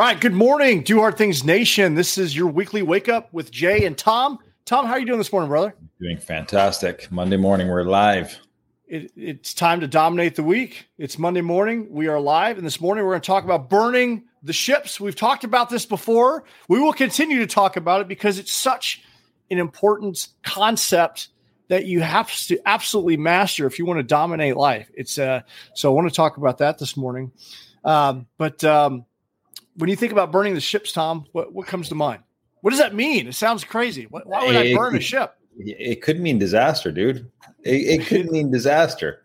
All right, good morning, Do Hard Things Nation. This is your weekly wake up with Jay and Tom. Tom, how are you doing this morning, brother? Doing fantastic. Monday morning, we're live. It, it's time to dominate the week. It's Monday morning. We are live, and this morning we're going to talk about burning the ships. We've talked about this before. We will continue to talk about it because it's such an important concept that you have to absolutely master if you want to dominate life. It's uh, so I want to talk about that this morning. Um, but um, when you think about burning the ships, Tom, what, what comes to mind? What does that mean? It sounds crazy. Why would I burn a ship? It could mean disaster, dude. It, it could mean disaster.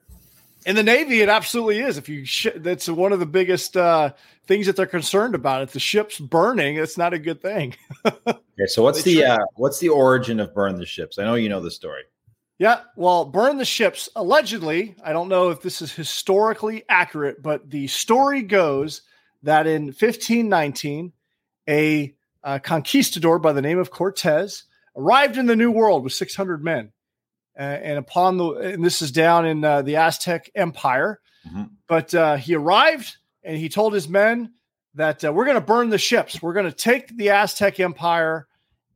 In the Navy, it absolutely is. If you, sh- that's one of the biggest uh, things that they're concerned about. If the ship's burning, it's not a good thing. okay, so what's the uh, what's the origin of burn the ships? I know you know the story. Yeah, well, burn the ships. Allegedly, I don't know if this is historically accurate, but the story goes that in 1519, a uh, conquistador by the name of Cortez arrived in the New World with 600 men. Uh, and upon the, and this is down in uh, the Aztec Empire, mm-hmm. but uh, he arrived and he told his men that uh, we're going to burn the ships. We're going to take the Aztec Empire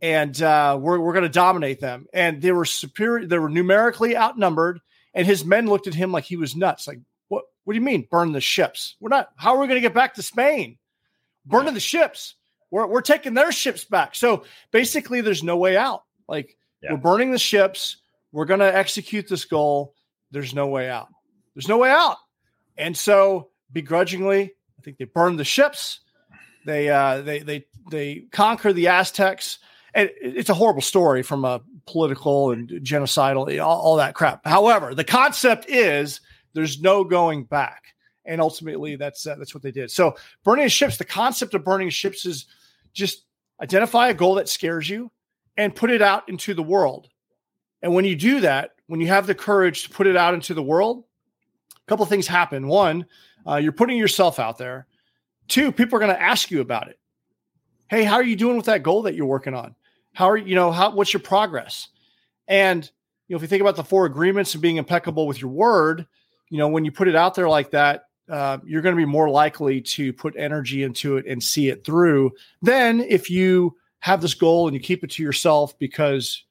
and uh, we're, we're going to dominate them. And they were superior, they were numerically outnumbered. And his men looked at him like he was nuts. Like, what, do you mean burn the ships? We're not, how are we going to get back to Spain? Burning the ships. We're, we're taking their ships back. So basically, there's no way out. Like yeah. we're burning the ships. We're going to execute this goal. There's no way out. There's no way out. And so begrudgingly, I think they burned the ships. They uh, they they they conquer the Aztecs. And it's a horrible story from a political and genocidal, all, all that crap. However, the concept is there's no going back and ultimately that's uh, that's what they did. So burning ships, the concept of burning ships is just identify a goal that scares you and put it out into the world. And when you do that, when you have the courage to put it out into the world, a couple things happen. One, uh, you're putting yourself out there. Two, people are going to ask you about it. Hey, how are you doing with that goal that you're working on? How are you know how what's your progress? And you know, if you think about the four agreements and being impeccable with your word, you know, when you put it out there like that, uh, you're going to be more likely to put energy into it and see it through than if you have this goal and you keep it to yourself because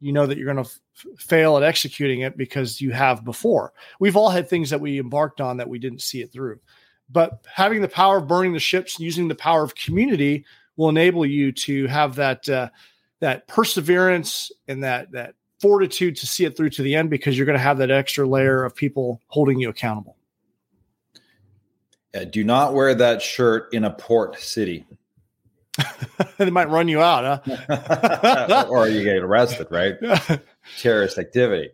you know that you're going to f- fail at executing it because you have before. We've all had things that we embarked on that we didn't see it through. But having the power of burning the ships, using the power of community, will enable you to have that uh, that perseverance and that that fortitude to see it through to the end because you're going to have that extra layer of people holding you accountable. Yeah, do not wear that shirt in a port city. they might run you out, huh? or you get arrested, right? Terrorist activity.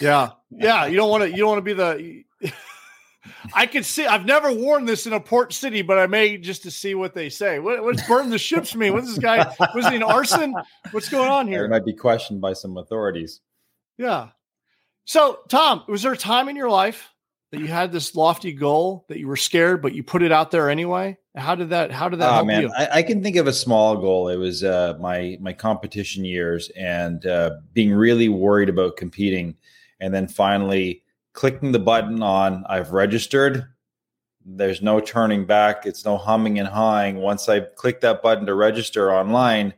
yeah, yeah. You don't want to. You don't want to be the. I can see. I've never worn this in a port city, but I may just to see what they say. What, what's burn the ships mean? What's this guy? Was he an arson? What's going on here? It might be questioned by some authorities. Yeah. So, Tom, was there a time in your life that you had this lofty goal that you were scared, but you put it out there anyway? How did that? How did that? Oh man, I, I, can think of a small goal. It was uh, my my competition years and uh, being really worried about competing, and then finally clicking the button on I've registered. There's no turning back. It's no humming and hawing. Once I click that button to register online,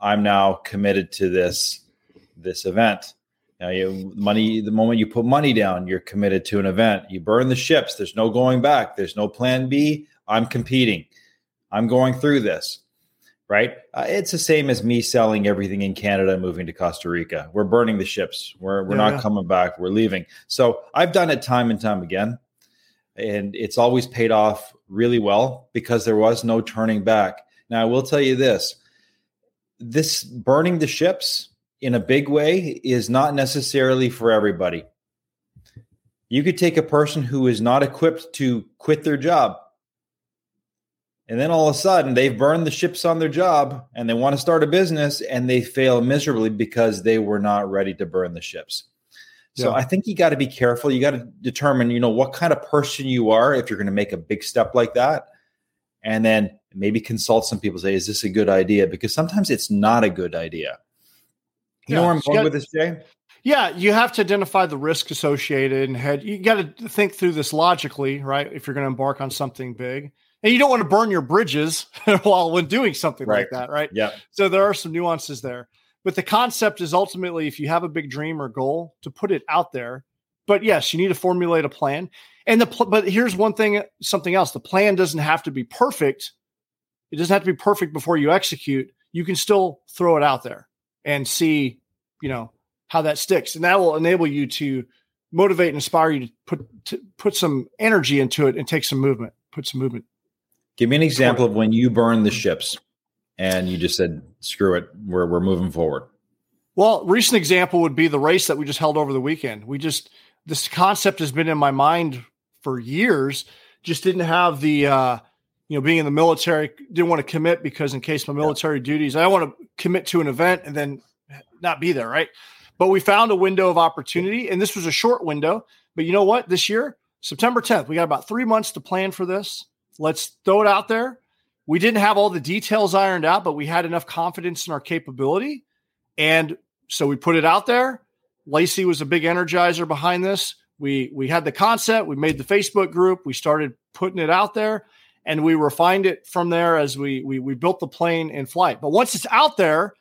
I'm now committed to this this event. Now, you money. The moment you put money down, you're committed to an event. You burn the ships. There's no going back. There's no plan B. I'm competing. I'm going through this right? Uh, it's the same as me selling everything in Canada and moving to Costa Rica. We're burning the ships. We're we're yeah, not yeah. coming back. We're leaving. So I've done it time and time again, and it's always paid off really well because there was no turning back. Now I will tell you this: this burning the ships in a big way is not necessarily for everybody. You could take a person who is not equipped to quit their job. And then all of a sudden, they've burned the ships on their job and they want to start a business and they fail miserably because they were not ready to burn the ships. So yeah. I think you got to be careful. You got to determine, you know, what kind of person you are if you're going to make a big step like that. And then maybe consult some people say, is this a good idea? Because sometimes it's not a good idea. You yeah, know where I'm going got, with this, Jay? Yeah, you have to identify the risk associated and head. You got to think through this logically, right? If you're going to embark on something big, and you don't want to burn your bridges while when doing something right. like that, right? Yeah. So there are some nuances there, but the concept is ultimately, if you have a big dream or goal, to put it out there. But yes, you need to formulate a plan. And the pl- but here's one thing, something else. The plan doesn't have to be perfect. It doesn't have to be perfect before you execute. You can still throw it out there and see, you know, how that sticks, and that will enable you to motivate and inspire you to put to put some energy into it and take some movement, put some movement. Give me an example of when you burned the ships and you just said, "Screw it, we're we're moving forward." Well, recent example would be the race that we just held over the weekend. We just this concept has been in my mind for years. Just didn't have the uh, you know, being in the military, didn't want to commit because in case my military yeah. duties, I don't want to commit to an event and then not be there, right? But we found a window of opportunity, and this was a short window. But you know what? This year, September 10th, we got about three months to plan for this. Let's throw it out there. We didn't have all the details ironed out, but we had enough confidence in our capability. And so we put it out there. Lacey was a big energizer behind this. We we had the concept, we made the Facebook group, we started putting it out there and we refined it from there as we we, we built the plane in flight. But once it's out there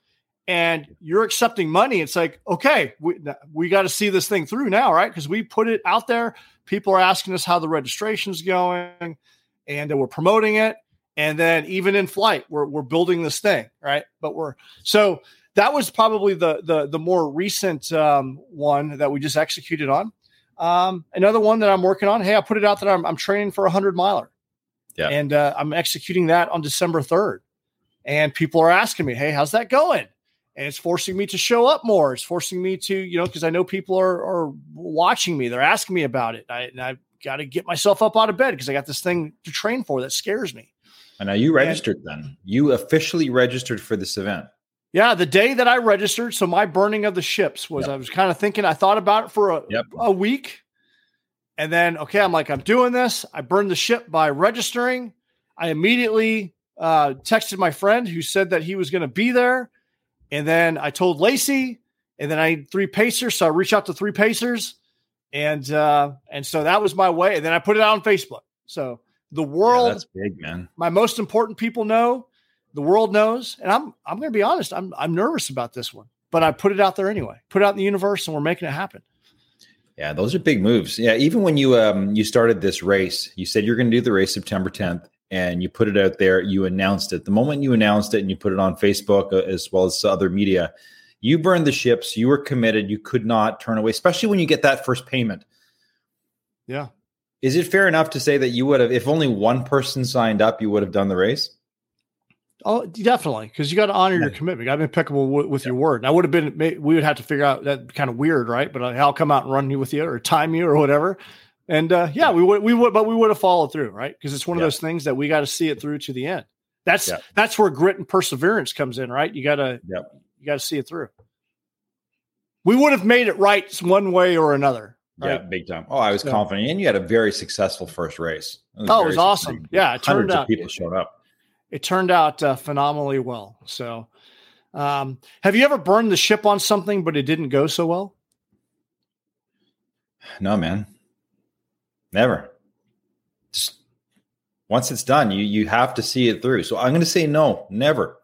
and you're accepting money, it's like okay, we we got to see this thing through now, right? Because we put it out there. People are asking us how the registration's going, and we're promoting it. And then even in flight, we're we're building this thing, right? But we're so that was probably the the the more recent um, one that we just executed on. Um, another one that I'm working on. Hey, I put it out that I'm, I'm training for a hundred miler. Yeah. And uh, I'm executing that on December 3rd. And people are asking me, hey, how's that going? And it's forcing me to show up more. It's forcing me to, you know, because I know people are, are watching me. They're asking me about it. I, and I've got to get myself up out of bed because I got this thing to train for that scares me. And now you registered and, then. You officially registered for this event. Yeah, the day that I registered, so my burning of the ships was yep. I was kind of thinking, I thought about it for a, yep. a week and then, okay, I'm like, I'm doing this. I burned the ship by registering. I immediately uh, texted my friend who said that he was going to be there. And then I told Lacey, and then I had three pacers. So I reached out to three pacers. And uh, and so that was my way. And then I put it out on Facebook. So the world yeah, that's big, man. My most important people know, the world knows. And I'm I'm gonna be honest, I'm I'm nervous about this one. But I put it out there anyway. Put it out in the universe and we're making it happen. Yeah, those are big moves. Yeah, even when you um you started this race, you said you're going to do the race September 10th and you put it out there, you announced it. The moment you announced it and you put it on Facebook uh, as well as other media, you burned the ships, you were committed, you could not turn away, especially when you get that first payment. Yeah. Is it fair enough to say that you would have if only one person signed up, you would have done the race? Oh, definitely, because you got to honor your commitment. I've been impeccable with, with yeah. your word. And I would have been. We would have to figure out that kind of weird, right? But I'll come out and run you with you or time you or whatever. And uh, yeah, we would. We would, but we would have followed through, right? Because it's one of those things that we got to see it through to the end. That's yeah. that's where grit and perseverance comes in, right? You gotta yeah. You gotta see it through. We would have made it right one way or another. Right? Yeah, big time. Oh, I was confident, and you had a very successful first race. It oh, it was awesome. Yeah, it turned out people showed up it turned out uh, phenomenally well. So, um, have you ever burned the ship on something, but it didn't go so well? No, man, never. Just once it's done, you you have to see it through. So I'm going to say no, never.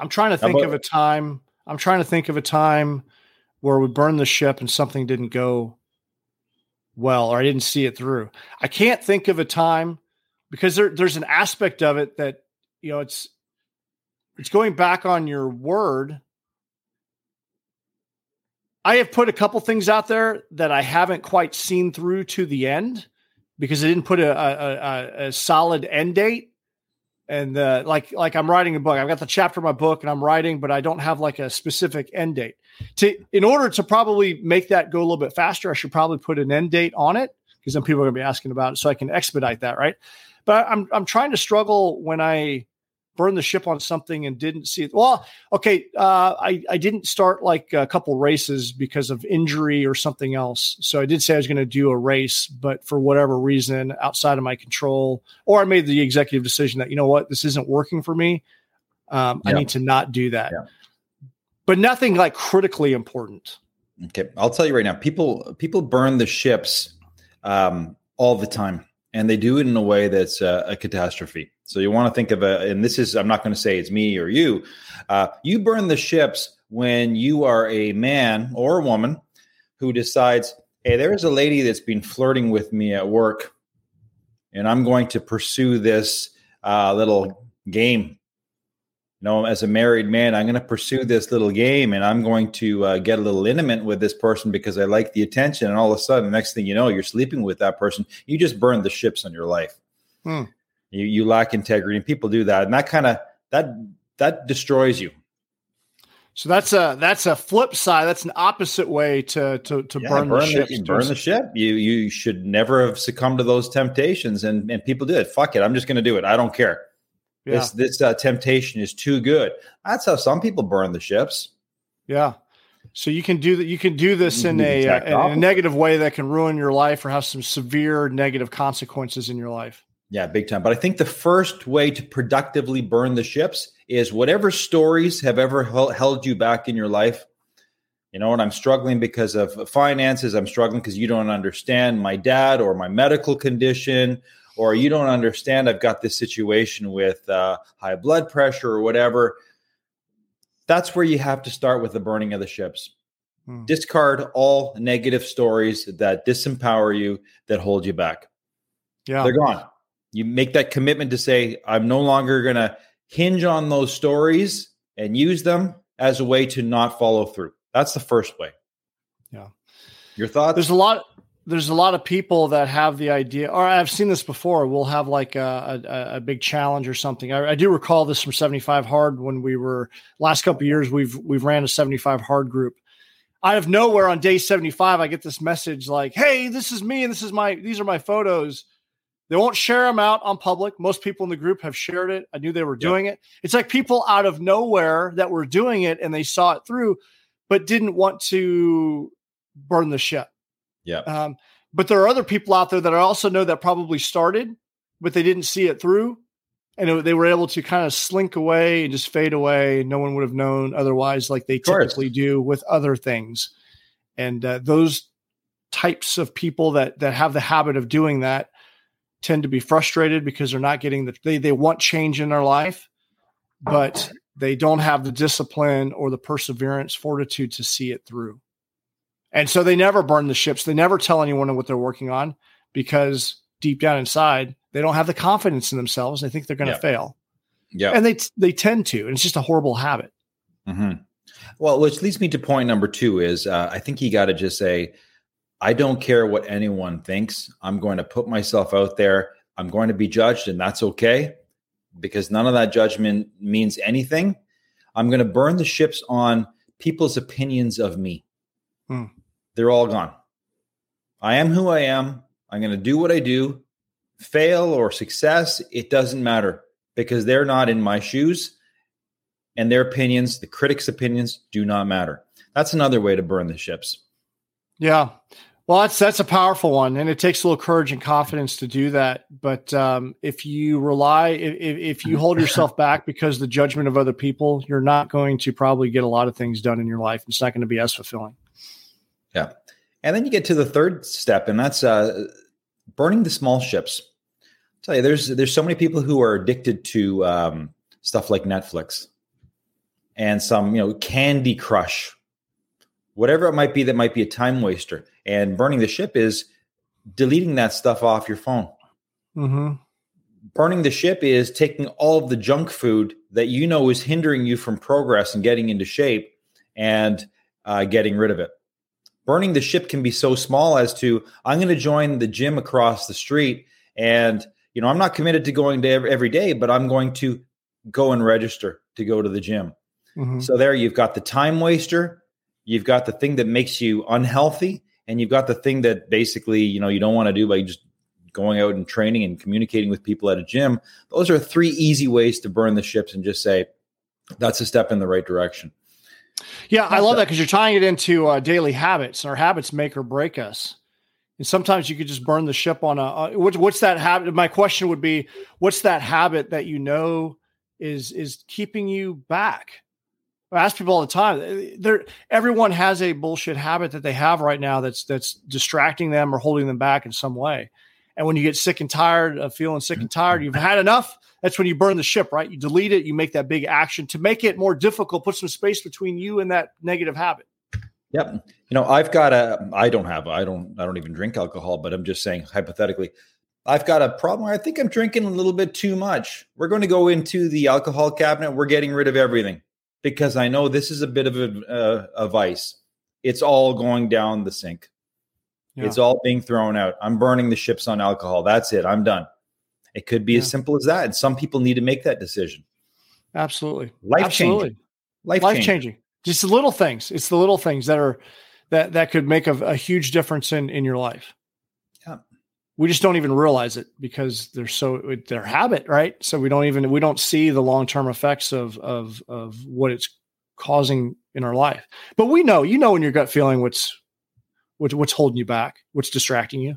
I'm trying to think about- of a time. I'm trying to think of a time where we burned the ship and something didn't go well, or I didn't see it through. I can't think of a time because there, there's an aspect of it that you know it's it's going back on your word i have put a couple things out there that i haven't quite seen through to the end because i didn't put a, a, a, a solid end date and uh, like like I'm writing a book. I've got the chapter of my book, and I'm writing, but I don't have like a specific end date. To in order to probably make that go a little bit faster, I should probably put an end date on it because then people are going to be asking about it, so I can expedite that, right? But I'm I'm trying to struggle when I burn the ship on something and didn't see it. Well, okay, uh, I I didn't start like a couple races because of injury or something else. So I did say I was going to do a race, but for whatever reason outside of my control, or I made the executive decision that you know what, this isn't working for me. Um, yeah. I need to not do that. Yeah. But nothing like critically important. Okay, I'll tell you right now. People people burn the ships um, all the time, and they do it in a way that's uh, a catastrophe. So you want to think of a, and this is, I'm not going to say it's me or you. Uh, you burn the ships when you are a man or a woman who decides, hey, there's a lady that's been flirting with me at work, and I'm going to pursue this uh, little game. You know, as a married man, I'm going to pursue this little game and I'm going to uh, get a little intimate with this person because I like the attention. And all of a sudden, next thing you know, you're sleeping with that person. You just burned the ships on your life. Hmm you you lack integrity and people do that and that kind of that that destroys you. So that's a that's a flip side that's an opposite way to to, to yeah, burn, burn, the ship the, burn the ship. You you should never have succumbed to those temptations and and people do it. Fuck it i'm just going to do it i don't care. Yeah. this this uh, temptation is too good. That's how some people burn the ships. Yeah. So you can do that. You can do this in a, uh, in a negative way that can ruin your life or have some severe negative consequences in your life. Yeah, big time. But I think the first way to productively burn the ships is whatever stories have ever held you back in your life. You know, and I'm struggling because of finances. I'm struggling because you don't understand my dad or my medical condition, or you don't understand I've got this situation with uh, high blood pressure or whatever. That's where you have to start with the burning of the ships. Hmm. Discard all negative stories that disempower you, that hold you back. Yeah. They're gone you make that commitment to say i'm no longer going to hinge on those stories and use them as a way to not follow through. That's the first way. Yeah. Your thoughts? There's a lot there's a lot of people that have the idea or i've seen this before we'll have like a, a, a big challenge or something. I, I, do recall this from 75 hard when we were last couple years we've we've ran a 75 hard group. Out of nowhere on day 75 i get this message like hey this is me and this is my these are my photos they won't share them out on public. Most people in the group have shared it. I knew they were doing it. It's like people out of nowhere that were doing it and they saw it through, but didn't want to burn the ship. Yeah. Um, but there are other people out there that I also know that probably started, but they didn't see it through. And it, they were able to kind of slink away and just fade away. No one would have known otherwise, like they typically do with other things. And uh, those types of people that that have the habit of doing that tend to be frustrated because they're not getting the they, they want change in their life, but they don't have the discipline or the perseverance, fortitude to see it through. And so they never burn the ships. They never tell anyone what they're working on because deep down inside, they don't have the confidence in themselves. They think they're going to yeah. fail. Yeah. And they they tend to. And it's just a horrible habit. Mm-hmm. Well, which leads me to point number two is uh, I think you got to just say, I don't care what anyone thinks. I'm going to put myself out there. I'm going to be judged, and that's okay because none of that judgment means anything. I'm going to burn the ships on people's opinions of me. Hmm. They're all gone. I am who I am. I'm going to do what I do. Fail or success, it doesn't matter because they're not in my shoes and their opinions, the critics' opinions, do not matter. That's another way to burn the ships. Yeah. Well, that's that's a powerful one, and it takes a little courage and confidence to do that. But um, if you rely, if, if you hold yourself back because the judgment of other people, you're not going to probably get a lot of things done in your life. It's not going to be as fulfilling. Yeah, and then you get to the third step, and that's uh, burning the small ships. I'll tell you, there's there's so many people who are addicted to um, stuff like Netflix and some you know Candy Crush whatever it might be that might be a time waster. And burning the ship is deleting that stuff off your phone. Mm-hmm. Burning the ship is taking all of the junk food that you know is hindering you from progress and getting into shape and uh, getting rid of it. Burning the ship can be so small as to I'm going to join the gym across the street and you know, I'm not committed to going to every, every day, but I'm going to go and register to go to the gym. Mm-hmm. So there you've got the time waster, you've got the thing that makes you unhealthy, and you've got the thing that basically, you know, you don't want to do by just going out and training and communicating with people at a gym. Those are three easy ways to burn the ships and just say, that's a step in the right direction. Yeah, I love that because you're tying it into uh, daily habits. and Our habits make or break us. And sometimes you could just burn the ship on a. Uh, what's, what's that habit? My question would be, what's that habit that you know is is keeping you back? I ask people all the time. There, everyone has a bullshit habit that they have right now that's that's distracting them or holding them back in some way. And when you get sick and tired of feeling sick and tired, you've had enough. That's when you burn the ship, right? You delete it. You make that big action to make it more difficult. Put some space between you and that negative habit. Yep. You know, I've got a. I don't have. I don't. I don't even drink alcohol. But I'm just saying, hypothetically, I've got a problem. I think I'm drinking a little bit too much. We're going to go into the alcohol cabinet. We're getting rid of everything because I know this is a bit of a, uh, a vice. It's all going down the sink. Yeah. It's all being thrown out. I'm burning the ships on alcohol. That's it. I'm done. It could be yeah. as simple as that. And some people need to make that decision. Absolutely. Life changing. Life, Life changing. Just the little things. It's the little things that are that that could make a, a huge difference in in your life. We just don't even realize it because they're so their habit, right? So we don't even we don't see the long term effects of of of what it's causing in our life. But we know, you know, in your gut feeling what's what's what's holding you back, what's distracting you.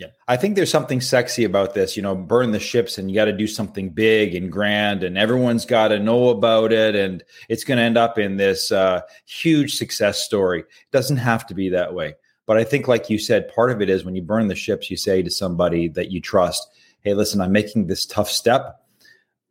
Yeah. I think there's something sexy about this, you know, burn the ships and you got to do something big and grand and everyone's got to know about it and it's going to end up in this uh, huge success story. It doesn't have to be that way. But I think, like you said, part of it is when you burn the ships, you say to somebody that you trust, hey, listen, I'm making this tough step.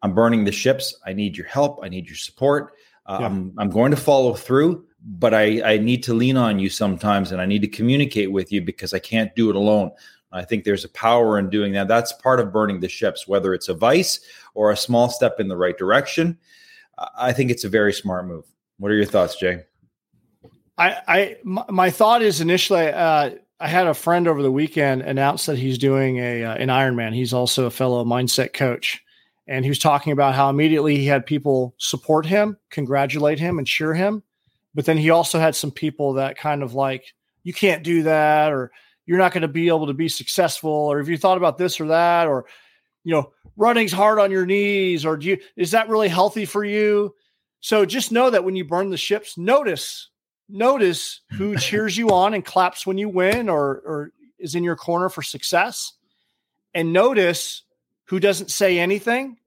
I'm burning the ships. I need your help. I need your support. Uh, yeah. I'm, I'm going to follow through, but I, I need to lean on you sometimes and I need to communicate with you because I can't do it alone. I think there's a power in doing that. That's part of burning the ships, whether it's a vice or a small step in the right direction. I think it's a very smart move. What are your thoughts, Jay? I, I my thought is initially, uh, I had a friend over the weekend announce that he's doing a uh, an Ironman. He's also a fellow mindset coach, and he was talking about how immediately he had people support him, congratulate him, and cheer him. But then he also had some people that kind of like, "You can't do that," or you're not going to be able to be successful or if you thought about this or that or you know running's hard on your knees or do you is that really healthy for you so just know that when you burn the ships notice notice who cheers you on and claps when you win or or is in your corner for success. And notice who doesn't say anything.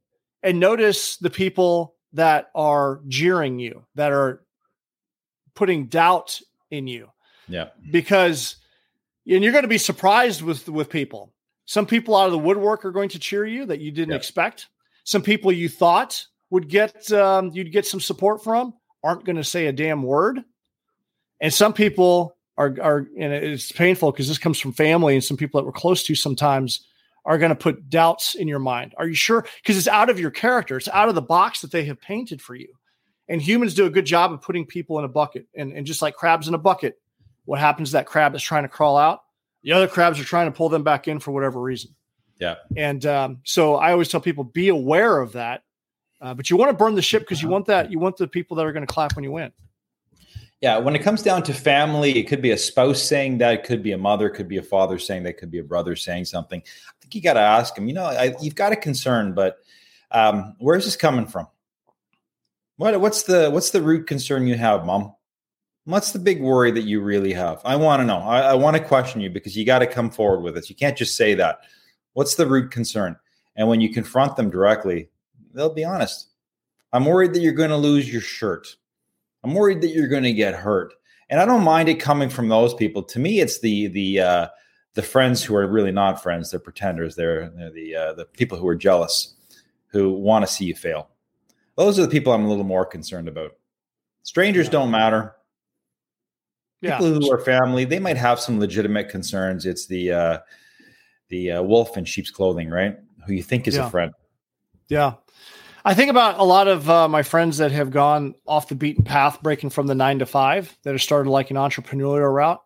And notice the people that are jeering you that are putting doubt in you. Yeah. Because and you're going to be surprised with with people. Some people out of the woodwork are going to cheer you that you didn't expect. Some people you thought would get um, you'd get some support from aren't going to say a damn word, and some people are are and it's painful because this comes from family and some people that we're close to sometimes are going to put doubts in your mind. Are you sure? Because it's out of your character. It's out of the box that they have painted for you. And humans do a good job of putting people in a bucket. And, and just like crabs in a bucket, what happens to that crab that's trying to crawl out? The other crabs are trying to pull them back in for whatever reason. Yeah. And um, so I always tell people be aware of that. Uh, but you want to burn the ship because you want that. You want the people that are going to clap when you win. Yeah, when it comes down to family, it could be a spouse saying that, it could be a mother, could be a father saying that, could be a brother saying something. I think you got to ask them. You know, I, you've got a concern, but um, where's this coming from? What what's the what's the root concern you have, mom? What's the big worry that you really have? I want to know. I, I want to question you because you got to come forward with this. You can't just say that. What's the root concern? And when you confront them directly, they'll be honest. I'm worried that you're going to lose your shirt. I'm worried that you're going to get hurt. And I don't mind it coming from those people. To me, it's the the uh, the friends who are really not friends. They're pretenders. They're, they're the uh, the people who are jealous, who want to see you fail. Those are the people I'm a little more concerned about. Strangers don't matter people yeah. who are family they might have some legitimate concerns it's the uh the uh, wolf in sheep's clothing right who you think is yeah. a friend yeah i think about a lot of uh, my friends that have gone off the beaten path breaking from the nine to five that have started like an entrepreneurial route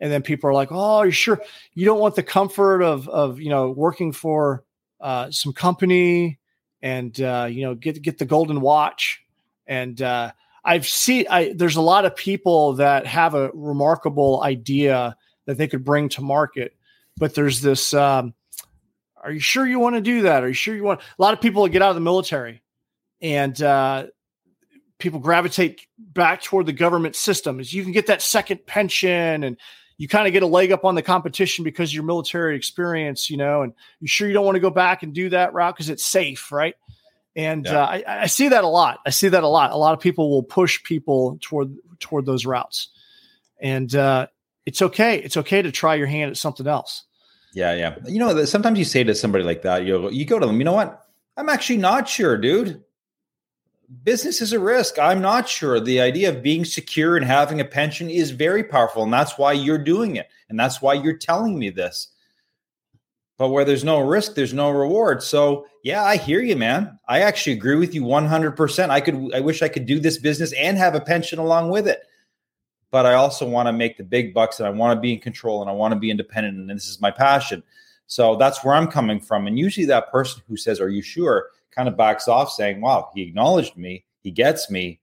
and then people are like oh you sure you don't want the comfort of of you know working for uh, some company and uh, you know get get the golden watch. And uh, I've seen I, there's a lot of people that have a remarkable idea that they could bring to market, but there's this. Um, are you sure you want to do that? Are you sure you want? A lot of people get out of the military, and uh, people gravitate back toward the government system. Is you can get that second pension and you kind of get a leg up on the competition because your military experience, you know, and you sure you don't want to go back and do that route because it's safe, right? And yeah. uh, I, I, see that a lot. I see that a lot. A lot of people will push people toward toward those routes, and uh, it's okay. It's okay to try your hand at something else. Yeah, yeah. You know, sometimes you say to somebody like that, you you go to them. You know what? I'm actually not sure, dude business is a risk. I'm not sure. The idea of being secure and having a pension is very powerful. And that's why you're doing it. And that's why you're telling me this. But where there's no risk, there's no reward. So, yeah, I hear you, man. I actually agree with you 100%. I could, I wish I could do this business and have a pension along with it. But I also want to make the big bucks and I want to be in control and I want to be independent. And this is my passion. So that's where I'm coming from. And usually that person who says, Are you sure? kind of backs off saying, wow, he acknowledged me, he gets me,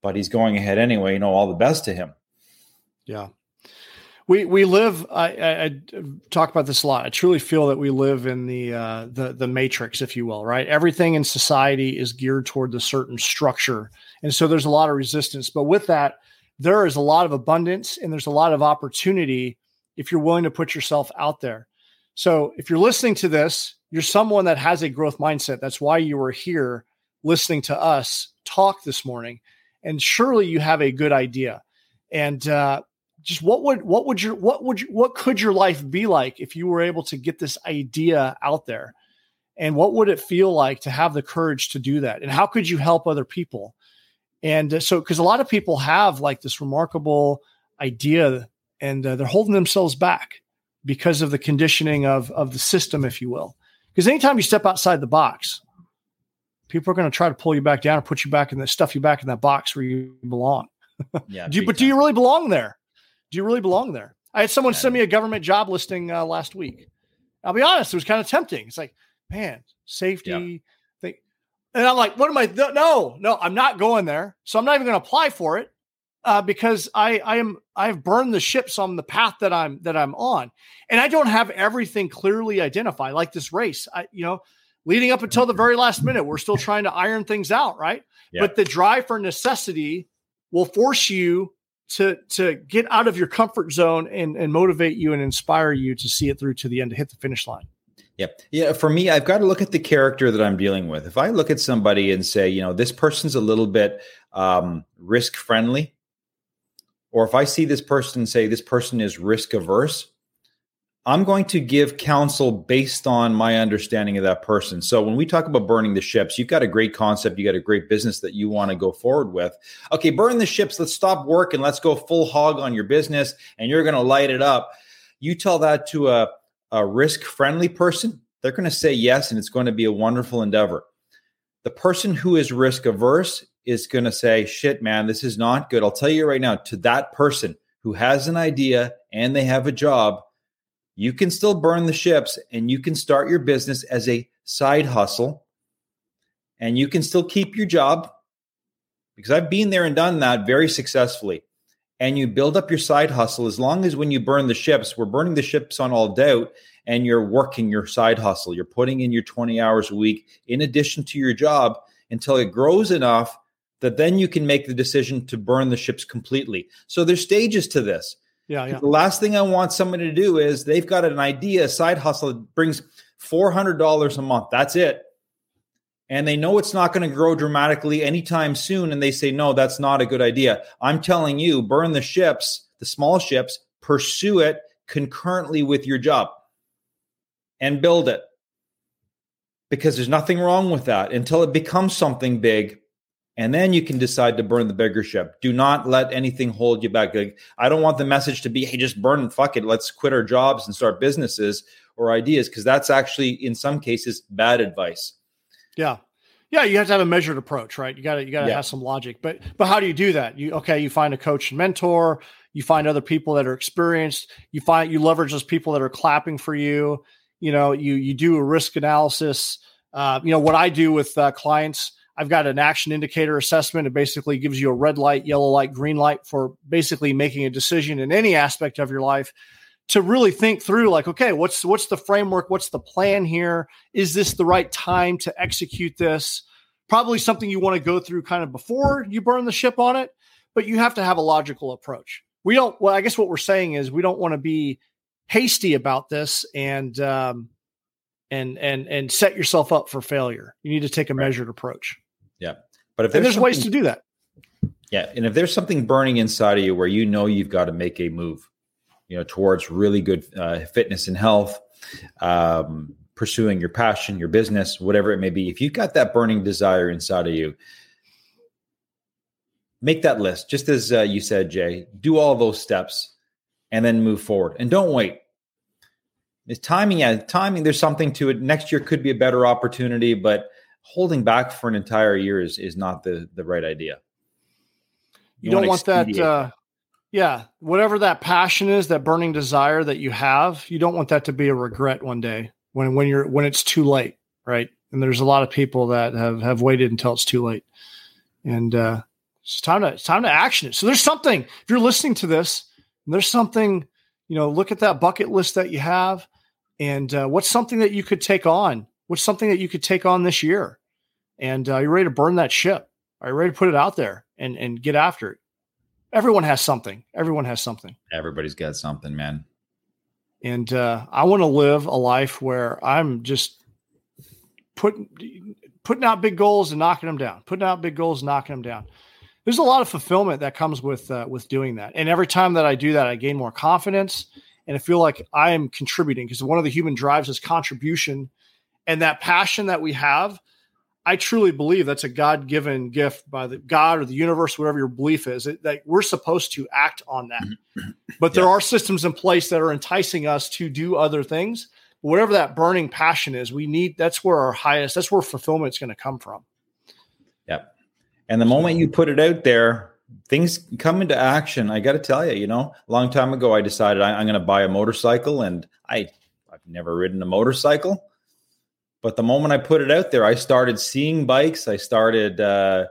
but he's going ahead anyway. You know, all the best to him. Yeah. We, we live. I, I, I, talk about this a lot. I truly feel that we live in the uh, the the matrix, if you will. Right, everything in society is geared toward a certain structure, and so there's a lot of resistance. But with that, there is a lot of abundance and there's a lot of opportunity if you're willing to put yourself out there. So if you're listening to this you're someone that has a growth mindset. That's why you were here listening to us talk this morning. And surely you have a good idea. And uh, just what would what would your what would you, what could your life be like if you were able to get this idea out there? And what would it feel like to have the courage to do that? And how could you help other people? And uh, so, because a lot of people have like this remarkable idea and uh, they're holding themselves back because of the conditioning of of the system, if you will. Because anytime you step outside the box, people are going to try to pull you back down or put you back in the stuff you back in that box where you belong. Yeah. do you, but do you really belong there? Do you really belong there? I had someone yeah. send me a government job listing uh, last week. I'll be honest, it was kind of tempting. It's like, man, safety yeah. And I'm like, what am I? No, no, I'm not going there. So I'm not even going to apply for it uh, because I I am I've burned the ships on the path that I'm that I'm on, and I don't have everything clearly identified. Like this race, I you know, leading up until the very last minute, we're still trying to iron things out, right? Yeah. But the drive for necessity will force you to to get out of your comfort zone and and motivate you and inspire you to see it through to the end to hit the finish line. Yep. Yeah. For me, I've got to look at the character that I'm dealing with. If I look at somebody and say, you know, this person's a little bit um, risk friendly, or if I see this person say this person is risk averse, I'm going to give counsel based on my understanding of that person. So when we talk about burning the ships, you've got a great concept, you got a great business that you want to go forward with. Okay, burn the ships, let's stop work and let's go full hog on your business and you're going to light it up. You tell that to a, a risk friendly person, they're going to say yes and it's going to be a wonderful endeavor. The person who is risk averse is going to say, shit, man, this is not good. I'll tell you right now, to that person who has an idea and they have a job, you can still burn the ships and you can start your business as a side hustle and you can still keep your job because I've been there and done that very successfully. And you build up your side hustle as long as when you burn the ships, we're burning the ships on all doubt and you're working your side hustle. You're putting in your 20 hours a week in addition to your job until it grows enough that then you can make the decision to burn the ships completely. So there's stages to this. Yeah, yeah. The last thing I want somebody to do is they've got an idea, a side hustle that brings $400 a month. That's it. And they know it's not going to grow dramatically anytime soon. And they say, no, that's not a good idea. I'm telling you, burn the ships, the small ships, pursue it concurrently with your job and build it. Because there's nothing wrong with that until it becomes something big and then you can decide to burn the bigger ship. Do not let anything hold you back. Like, I don't want the message to be, hey, just burn, and fuck it, let's quit our jobs and start businesses or ideas, because that's actually in some cases bad advice. Yeah. Yeah, you have to have a measured approach, right? You got to you got to yeah. have some logic. But but how do you do that? You okay, you find a coach and mentor, you find other people that are experienced, you find you leverage those people that are clapping for you, You know, you you do a risk analysis. Uh, you know what I do with uh, clients. I've got an action indicator assessment. It basically gives you a red light, yellow light, green light for basically making a decision in any aspect of your life to really think through like okay what's what's the framework? What's the plan here? Is this the right time to execute this? Probably something you want to go through kind of before you burn the ship on it but you have to have a logical approach. We don't well i guess what we're saying is we don't want to be hasty about this and um and and and set yourself up for failure. You need to take a measured approach. Yeah. But if there's, there's ways to do that. Yeah and if there's something burning inside of you where you know you've got to make a move you know towards really good uh, fitness and health um, pursuing your passion your business whatever it may be. If you've got that burning desire inside of you make that list. Just as uh, you said jay do all those steps and then move forward. And don't wait. It's timing yeah timing there's something to it. Next year could be a better opportunity but holding back for an entire year is is not the the right idea. You, you don't want that uh, yeah, whatever that passion is, that burning desire that you have, you don't want that to be a regret one day when when you're when it's too late, right? And there's a lot of people that have have waited until it's too late, and uh, it's time to it's time to action it. So there's something. If you're listening to this, there's something. You know, look at that bucket list that you have, and uh, what's something that you could take on? What's something that you could take on this year? And uh, you're ready to burn that ship. Are you ready to put it out there and and get after it? Everyone has something. Everyone has something. Everybody's got something, man. And uh, I want to live a life where I'm just putting putting out big goals and knocking them down. Putting out big goals, knocking them down. There's a lot of fulfillment that comes with uh, with doing that. And every time that I do that, I gain more confidence and I feel like I am contributing because one of the human drives is contribution, and that passion that we have I truly believe that's a God given gift by the God or the universe, whatever your belief is, it, that we're supposed to act on that. Mm-hmm. But there yeah. are systems in place that are enticing us to do other things. Whatever that burning passion is, we need that's where our highest, that's where fulfillment is going to come from. Yep. And the moment you put it out there, things come into action. I got to tell you, you know, a long time ago, I decided I, I'm going to buy a motorcycle and I, I've never ridden a motorcycle but the moment I put it out there, I started seeing bikes. I started, uh,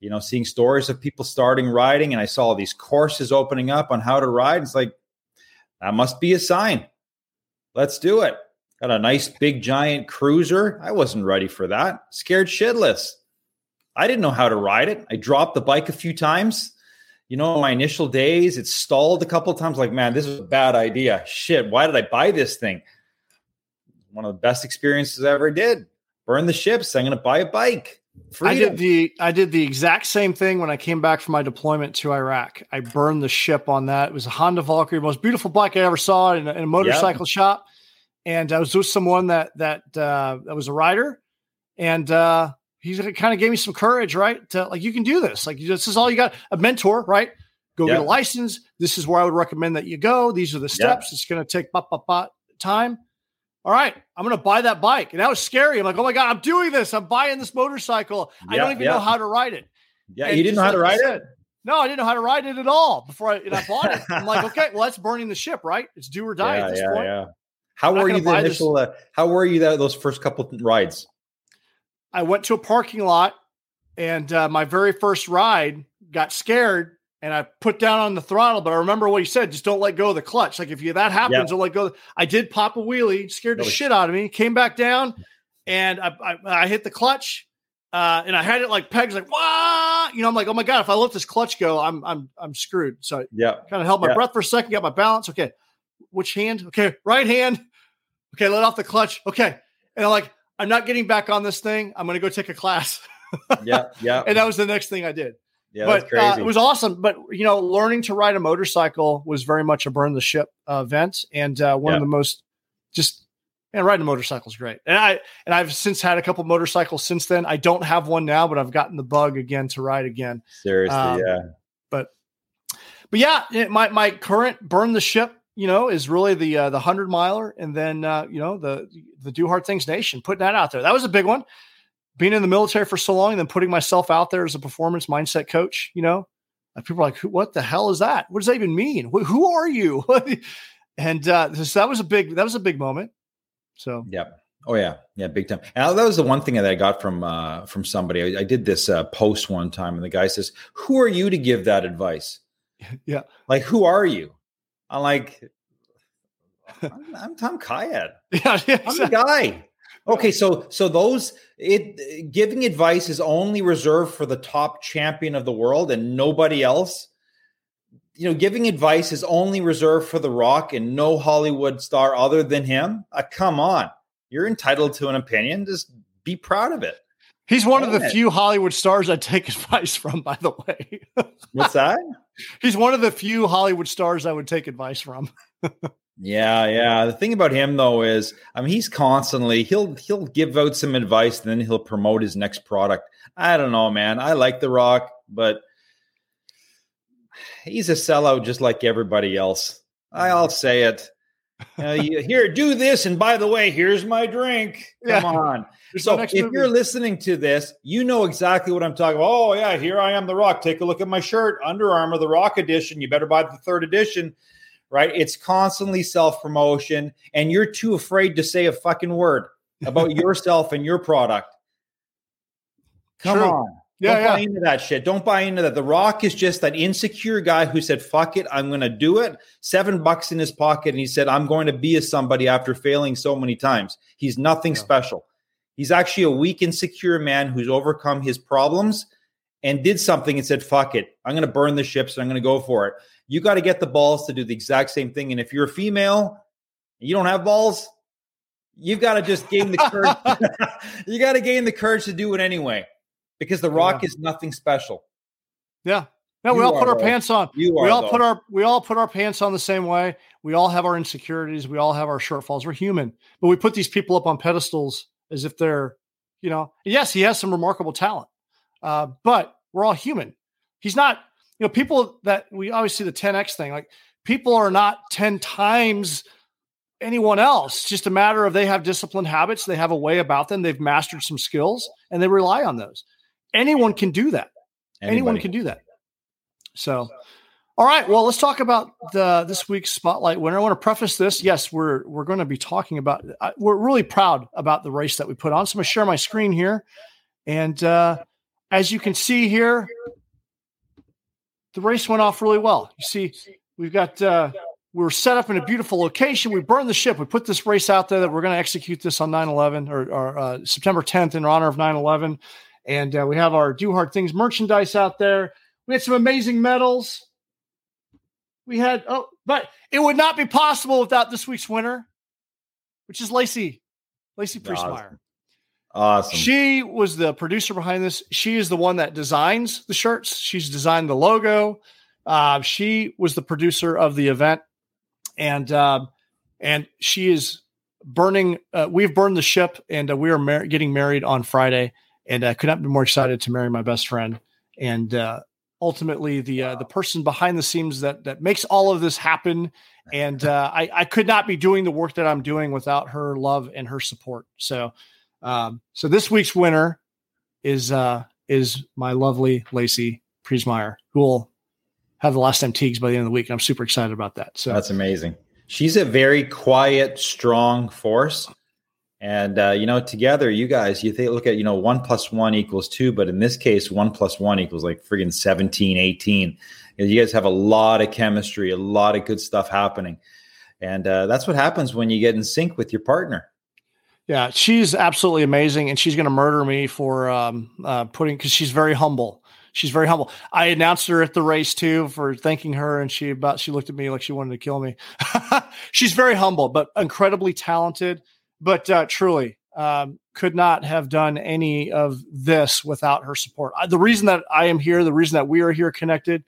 you know, seeing stories of people starting riding, and I saw these courses opening up on how to ride. It's like that must be a sign. Let's do it. Got a nice big giant cruiser. I wasn't ready for that. Scared shitless. I didn't know how to ride it. I dropped the bike a few times. You know, my initial days, it stalled a couple times. Like, man, this is a bad idea. Shit, why did I buy this thing? One of the best experiences I ever did. Burn the ships. I'm going to buy a bike. Freedom. I did the I did the exact same thing when I came back from my deployment to Iraq. I burned the ship on that. It was a Honda Valkyrie, most beautiful bike I ever saw in a, in a motorcycle yep. shop. And I was with someone that that uh, that was a rider, and uh, he kind of gave me some courage, right? To like you can do this. Like this is all you got. A mentor, right? Go yep. get a license. This is where I would recommend that you go. These are the steps. Yep. It's going to take bop, bop, bop, time all right, I'm going to buy that bike. And that was scary. I'm like, oh my God, I'm doing this. I'm buying this motorcycle. Yeah, I don't even yeah. know how to ride it. Yeah, and you didn't know how to ride it? No, I didn't know how to ride it at all before I, and I bought it. I'm like, okay, well, that's burning the ship, right? It's do or die yeah, at this yeah, point. Yeah. How were you the initial, uh, how were you that, those first couple rides? I went to a parking lot and uh, my very first ride got scared and I put down on the throttle, but I remember what he said: just don't let go of the clutch. Like if you that happens, yep. don't let go. I did pop a wheelie, scared the shit out of me. Came back down, and I I, I hit the clutch, uh, and I had it like pegs, like wah. You know, I'm like, oh my god, if I let this clutch go, I'm I'm I'm screwed. So yeah, kind of held my breath for a second, got my balance. Okay, which hand? Okay, right hand. Okay, let off the clutch. Okay, and I'm like, I'm not getting back on this thing. I'm going to go take a class. yeah, yeah. And that was the next thing I did. Yeah, but uh, it was awesome. But you know, learning to ride a motorcycle was very much a burn the ship uh, event, and uh, one yeah. of the most just and riding a motorcycle is great. And I and I've since had a couple motorcycles since then. I don't have one now, but I've gotten the bug again to ride again. Seriously, um, yeah. But but yeah, my my current burn the ship, you know, is really the uh, the hundred miler, and then uh, you know the the do hard things nation, putting that out there. That was a big one being in the military for so long and then putting myself out there as a performance mindset coach, you know, people are like, what the hell is that? What does that even mean? Who, who are you? and uh, so that was a big, that was a big moment. So yeah. Oh yeah, yeah, big time. And that was the one thing that I got from uh, from somebody. I, I did this uh, post one time, and the guy says, "Who are you to give that advice?" Yeah, like who are you? I'm like, I'm, I'm Tom Kayed. Yeah, yeah I'm the guy. Okay, so so those it giving advice is only reserved for the top champion of the world and nobody else. You know, giving advice is only reserved for The Rock and no Hollywood star other than him. Uh, come on you're entitled to an opinion. Just be proud of it. He's one of the few Hollywood stars I take advice from, by the way. What's that? He's one of the few Hollywood stars I would take advice from. yeah, yeah. The thing about him though is, I mean, he's constantly he'll he'll give out some advice, and then he'll promote his next product. I don't know, man. I like The Rock, but he's a sellout just like everybody else. I'll say it uh, you, here, do this, and by the way, here's my drink. Come yeah. on. There's so if movie. you're listening to this, you know exactly what I'm talking about. Oh yeah, here I am, The Rock. Take a look at my shirt, Under Armour, The Rock edition. You better buy the third edition, right? It's constantly self promotion, and you're too afraid to say a fucking word about yourself and your product. Come True. on. Yeah, Don't yeah. buy into that shit. Don't buy into that. The Rock is just that insecure guy who said, fuck it, I'm going to do it. Seven bucks in his pocket. And he said, I'm going to be a somebody after failing so many times. He's nothing yeah. special. He's actually a weak, insecure man who's overcome his problems and did something and said, fuck it, I'm going to burn the ships and I'm going to go for it. You got to get the balls to do the exact same thing. And if you're a female, you don't have balls, you've got to just gain the courage. you got to gain the courage to do it anyway because The Rock yeah. is nothing special. Yeah. No, we all put our though. pants on. You we all though. put our we all put our pants on the same way. We all have our insecurities. We all have our shortfalls. We're human, but we put these people up on pedestals as if they're, you know. Yes, he has some remarkable talent, uh, but we're all human. He's not. You know, people that we always see the 10x thing. Like people are not 10 times anyone else. It's just a matter of they have disciplined habits. They have a way about them. They've mastered some skills, and they rely on those anyone can do that. Anybody. Anyone can do that. So, all right. Well, let's talk about the this week's spotlight winner. I want to preface this. Yes, we're we're going to be talking about. we're really proud about the race that we put on. So I'm going to share my screen here, and uh, as you can see here, the race went off really well. You see, we've got. Uh, we are set up in a beautiful location. We burned the ship. We put this race out there that we're going to execute this on 9 11 or, or uh, September 10th in honor of 9 11. And uh, we have our Do Hard Things merchandise out there. We had some amazing medals. We had, oh, but it would not be possible without this week's winner, which is Lacey, Lacey Priestmeyer. Awesome. She was the producer behind this. She is the one that designs the shirts. She's designed the logo. Uh, she was the producer of the event, and uh, and she is burning. Uh, we've burned the ship, and uh, we are mar- getting married on Friday and I could not be more excited to marry my best friend. And uh, ultimately, the uh, the person behind the scenes that that makes all of this happen. And uh, I, I could not be doing the work that I'm doing without her love and her support. So, um, so this week's winner is uh, is my lovely Lacey Priesmeyer, who will have the last time Tiegs by the end of the week. I'm super excited about that. So that's amazing. She's a very quiet, strong force and uh, you know, together, you guys, you think look at you know one plus one equals two, but in this case, one plus one equals like friggin' 17, 18. You guys have a lot of chemistry, a lot of good stuff happening, and uh, that's what happens when you get in sync with your partner. Yeah, she's absolutely amazing, and she's going to murder me for um, uh, putting because she's very humble. She's very humble. I announced her at the race too for thanking her, and she about she looked at me like she wanted to kill me. she's very humble, but incredibly talented but uh, truly um, could not have done any of this without her support. the reason that I am here, the reason that we are here connected,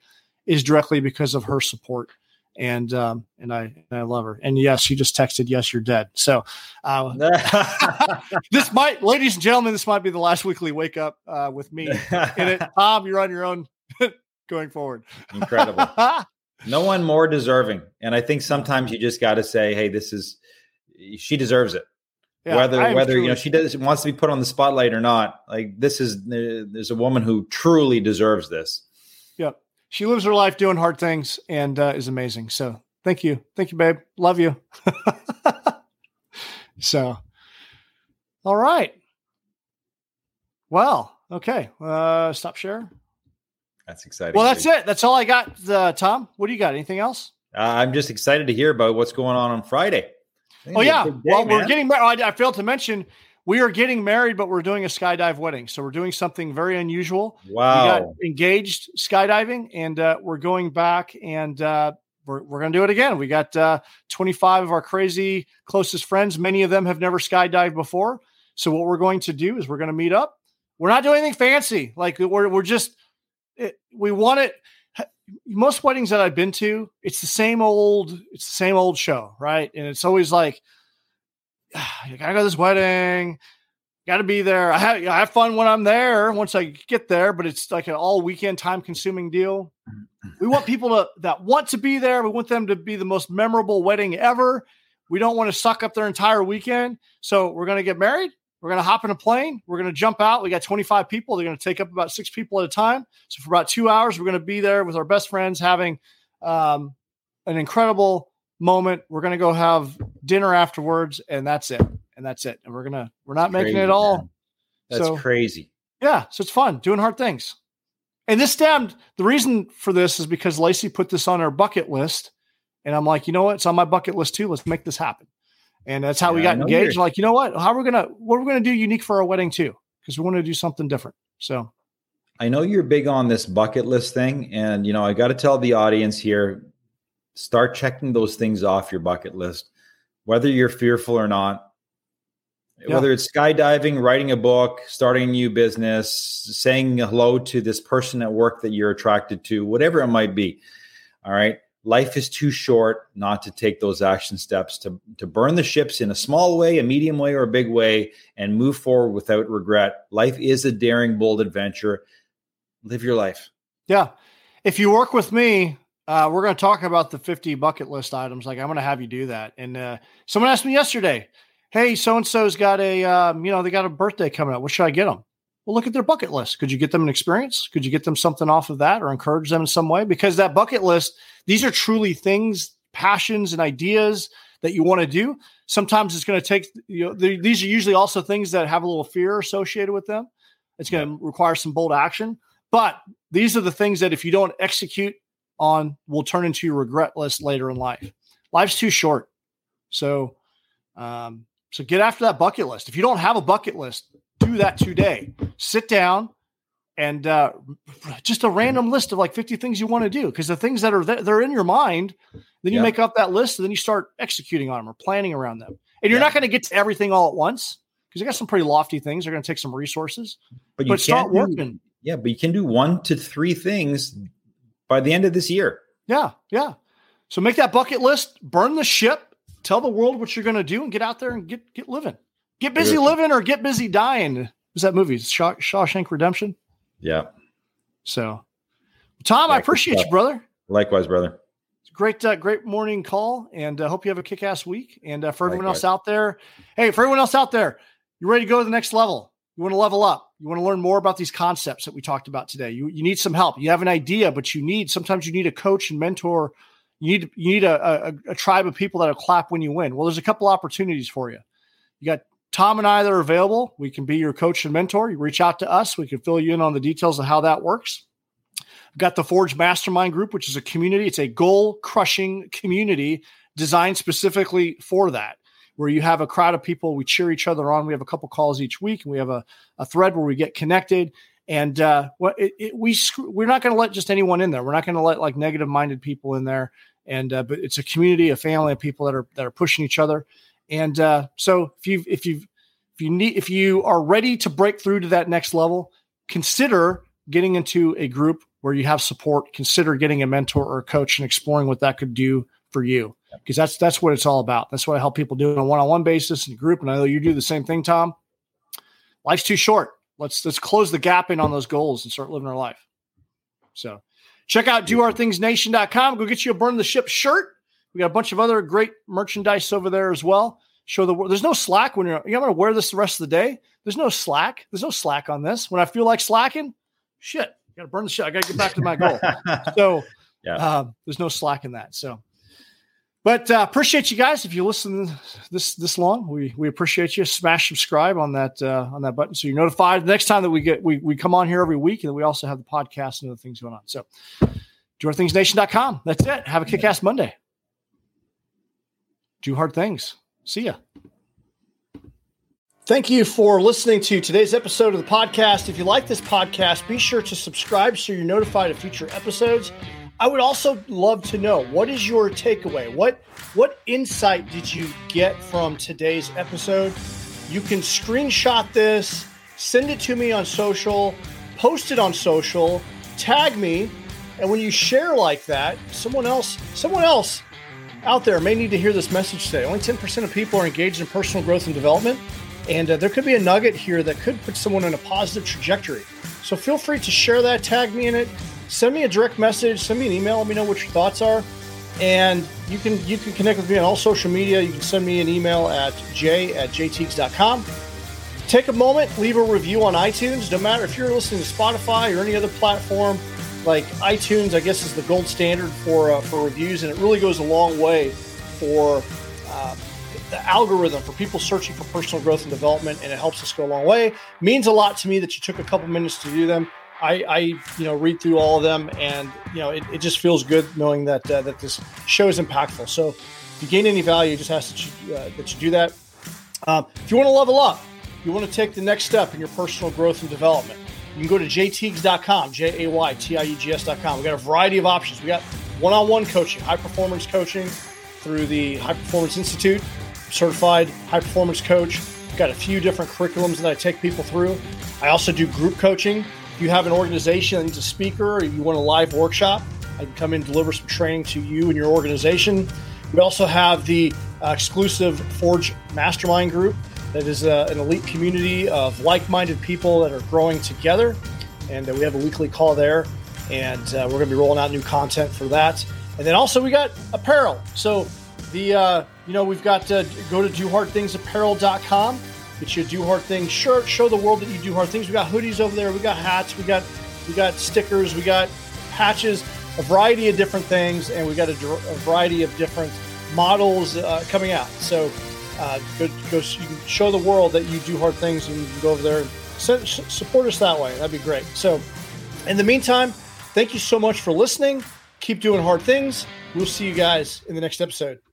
is directly because of her support. And um, and I and I love her. And yes, she just texted, "Yes, you're dead." So uh, this might, ladies and gentlemen, this might be the last weekly wake up uh, with me. In it, Tom, you're on your own going forward. Incredible. no one more deserving. And I think sometimes you just got to say, "Hey, this is." She deserves it yeah, whether whether truly- you know she does wants to be put on the spotlight or not. Like this is there's a woman who truly deserves this. Yep, she lives her life doing hard things and uh, is amazing. So thank you, thank you, babe. Love you. So, all right. Well, okay. Uh, stop share. That's exciting. Well, that's it. That's all I got, uh, Tom. What do you got? Anything else? Uh, I'm just excited to hear about what's going on on Friday. Oh yeah. Day, well, man. we're getting. I, I failed to mention we are getting married, but we're doing a skydive wedding. So we're doing something very unusual. Wow. We got engaged skydiving, and uh, we're going back and uh, we're, we're going to do it again. We got uh, 25 of our crazy closest friends. Many of them have never skydived before. So what we're going to do is we're going to meet up. We're not doing anything fancy. Like we're, we're just, it, we want it. Most weddings that I've been to, it's the same old, it's the same old show, right? And it's always like, I gotta go to this wedding. Got to be there. I have, I have fun when I'm there. Once I get there, but it's like an all weekend time consuming deal. We want people to that want to be there. We want them to be the most memorable wedding ever. We don't want to suck up their entire weekend. So we're going to get married. We're going to hop in a plane. We're going to jump out. We got 25 people. They're going to take up about six people at a time. So for about two hours, we're going to be there with our best friends having um, an incredible moment. We're going to go have dinner afterwards, and that's it. And that's it. And we're gonna we're not crazy, making it all. Man. That's so, crazy. Yeah, so it's fun doing hard things. And this stemmed the reason for this is because Lacey put this on her bucket list, and I'm like, you know what? It's on my bucket list too. Let's make this happen. And that's how yeah, we got engaged. Like, you know what? How are we gonna what are we gonna do unique for our wedding too? Because we want to do something different. So I know you're big on this bucket list thing, and you know I got to tell the audience here start checking those things off your bucket list, whether you're fearful or not. Yeah. Whether it's skydiving, writing a book, starting a new business, saying hello to this person at work that you're attracted to, whatever it might be. All right. Life is too short not to take those action steps to, to burn the ships in a small way, a medium way, or a big way and move forward without regret. Life is a daring, bold adventure. Live your life. Yeah. If you work with me, uh, we're going to talk about the 50 bucket list items. Like I'm going to have you do that. And uh, someone asked me yesterday, "Hey, so and so's got a um, you know they got a birthday coming up. What should I get them?" Well, look at their bucket list. Could you get them an experience? Could you get them something off of that, or encourage them in some way? Because that bucket list, these are truly things, passions, and ideas that you want to do. Sometimes it's going to take you know these are usually also things that have a little fear associated with them. It's going to require some bold action. But these are the things that if you don't execute on will turn into your regret list later in life. Life's too short. So, um, so get after that bucket list. If you don't have a bucket list, do that today. Sit down and uh, just a random list of like 50 things you want to do because the things that are th- they're in your mind then you yep. make up that list and then you start executing on them or planning around them and you're yep. not going to get to everything all at once because you got some pretty lofty things they're going to take some resources but you but start do, working yeah but you can do one to three things by the end of this year. Yeah, yeah. So make that bucket list, burn the ship, tell the world what you're going to do, and get out there and get get living. Get busy living or get busy dying. Is that movie Shaw, Shawshank Redemption? Yeah. So, Tom, yeah, I appreciate you, brother. Likewise, brother. Great, uh, great morning call, and I uh, hope you have a kick-ass week. And uh, for everyone Likewise. else out there, hey, for everyone else out there, you ready to go to the next level? You want to level up. You want to learn more about these concepts that we talked about today. You, you need some help. You have an idea, but you need sometimes you need a coach and mentor. You need you need a, a, a tribe of people that'll clap when you win. Well, there's a couple opportunities for you. You got Tom and I that are available. We can be your coach and mentor. You reach out to us. We can fill you in on the details of how that works. I've got the Forge Mastermind Group, which is a community. It's a goal crushing community designed specifically for that where you have a crowd of people. We cheer each other on. We have a couple calls each week, and we have a, a thread where we get connected. And uh, it, it, we we're not going to let just anyone in there. We're not going to let like negative minded people in there. And uh, but it's a community, a family of people that are that are pushing each other. And uh, so if you if you if you need if you are ready to break through to that next level, consider getting into a group where you have support. Consider getting a mentor or a coach and exploring what that could do for you because that's that's what it's all about. That's what I help people do on a one-on-one basis in a group. And I know you do the same thing, Tom. Life's too short. Let's let's close the gap in on those goals and start living our life. So check out dohardthingsnation.com. Go get you a burn the ship shirt. We got a bunch of other great merchandise over there as well. Show the world. There's no slack when you're. I'm going to wear this the rest of the day. There's no slack. There's no slack on this. When I feel like slacking, shit, got to burn the shit. I got to get back to my goal. so yeah, uh, there's no slack in that. So But uh, appreciate you guys if you listen this this long. We we appreciate you. Smash subscribe on that uh, on that button so you're notified the next time that we get we we come on here every week, and we also have the podcast and other things going on. So, dohardthingsnation.com. That's it. Have a kick-ass Monday. Do hard things. See ya. Thank you for listening to today's episode of the podcast. If you like this podcast, be sure to subscribe so you're notified of future episodes. I would also love to know what is your takeaway? What what insight did you get from today's episode? You can screenshot this, send it to me on social, post it on social, tag me, and when you share like that, someone else someone else out there may need to hear this message today. Only 10% of people are engaged in personal growth and development, and uh, there could be a nugget here that could put someone on a positive trajectory. So feel free to share that, tag me in it send me a direct message, send me an email, let me know what your thoughts are. And you can you can connect with me on all social media. You can send me an email at j at jaytiegs.com. Take a moment, leave a review on iTunes. No matter if you're listening to Spotify or any other platform, like iTunes, I guess is the gold standard for uh, for reviews, and it really goes a long way for uh, the algorithm for people searching for personal growth and development, and it helps us go a long way. Means a lot to me that you took a couple minutes to do them. I, I, you know read through all of them, and you know it, it just feels good knowing that uh, that this show is impactful. So if you gain any value, just ask that you, uh, that you do that. Um, if you want to level up, you want to take the next step in your personal growth and development. You can go to jaytiegs.com, J A Y T I E G S.com. We got a variety of options. We got one-on-one coaching, high performance coaching through the High Performance Institute, certified high performance coach. We've got a few different curriculums that I take people through. I also do group coaching if you have an organization that needs a speaker, or you want a live workshop, I can come in and deliver some training to you and your organization. We also have the uh, exclusive Forge Mastermind group that is uh, an elite community of like minded people that are growing together. And uh, we have a weekly call there. And uh, we're going to be rolling out new content for that. And then also, we got apparel. So, the, uh, you know, we've got to go to dohardthingsapparel.com Get you a Do Hard Things shirt. Show the world that you do hard things. We got hoodies over there. We got hats. We got we got stickers. We got patches. A variety of different things, and we got a, a variety of different models uh, coming out. So uh, go, go, you can show the world that you do hard things, and you can go over there and support us that way. That'd be great. So, in the meantime, thank you so much for listening. Keep doing hard things. We'll see you guys in the next episode.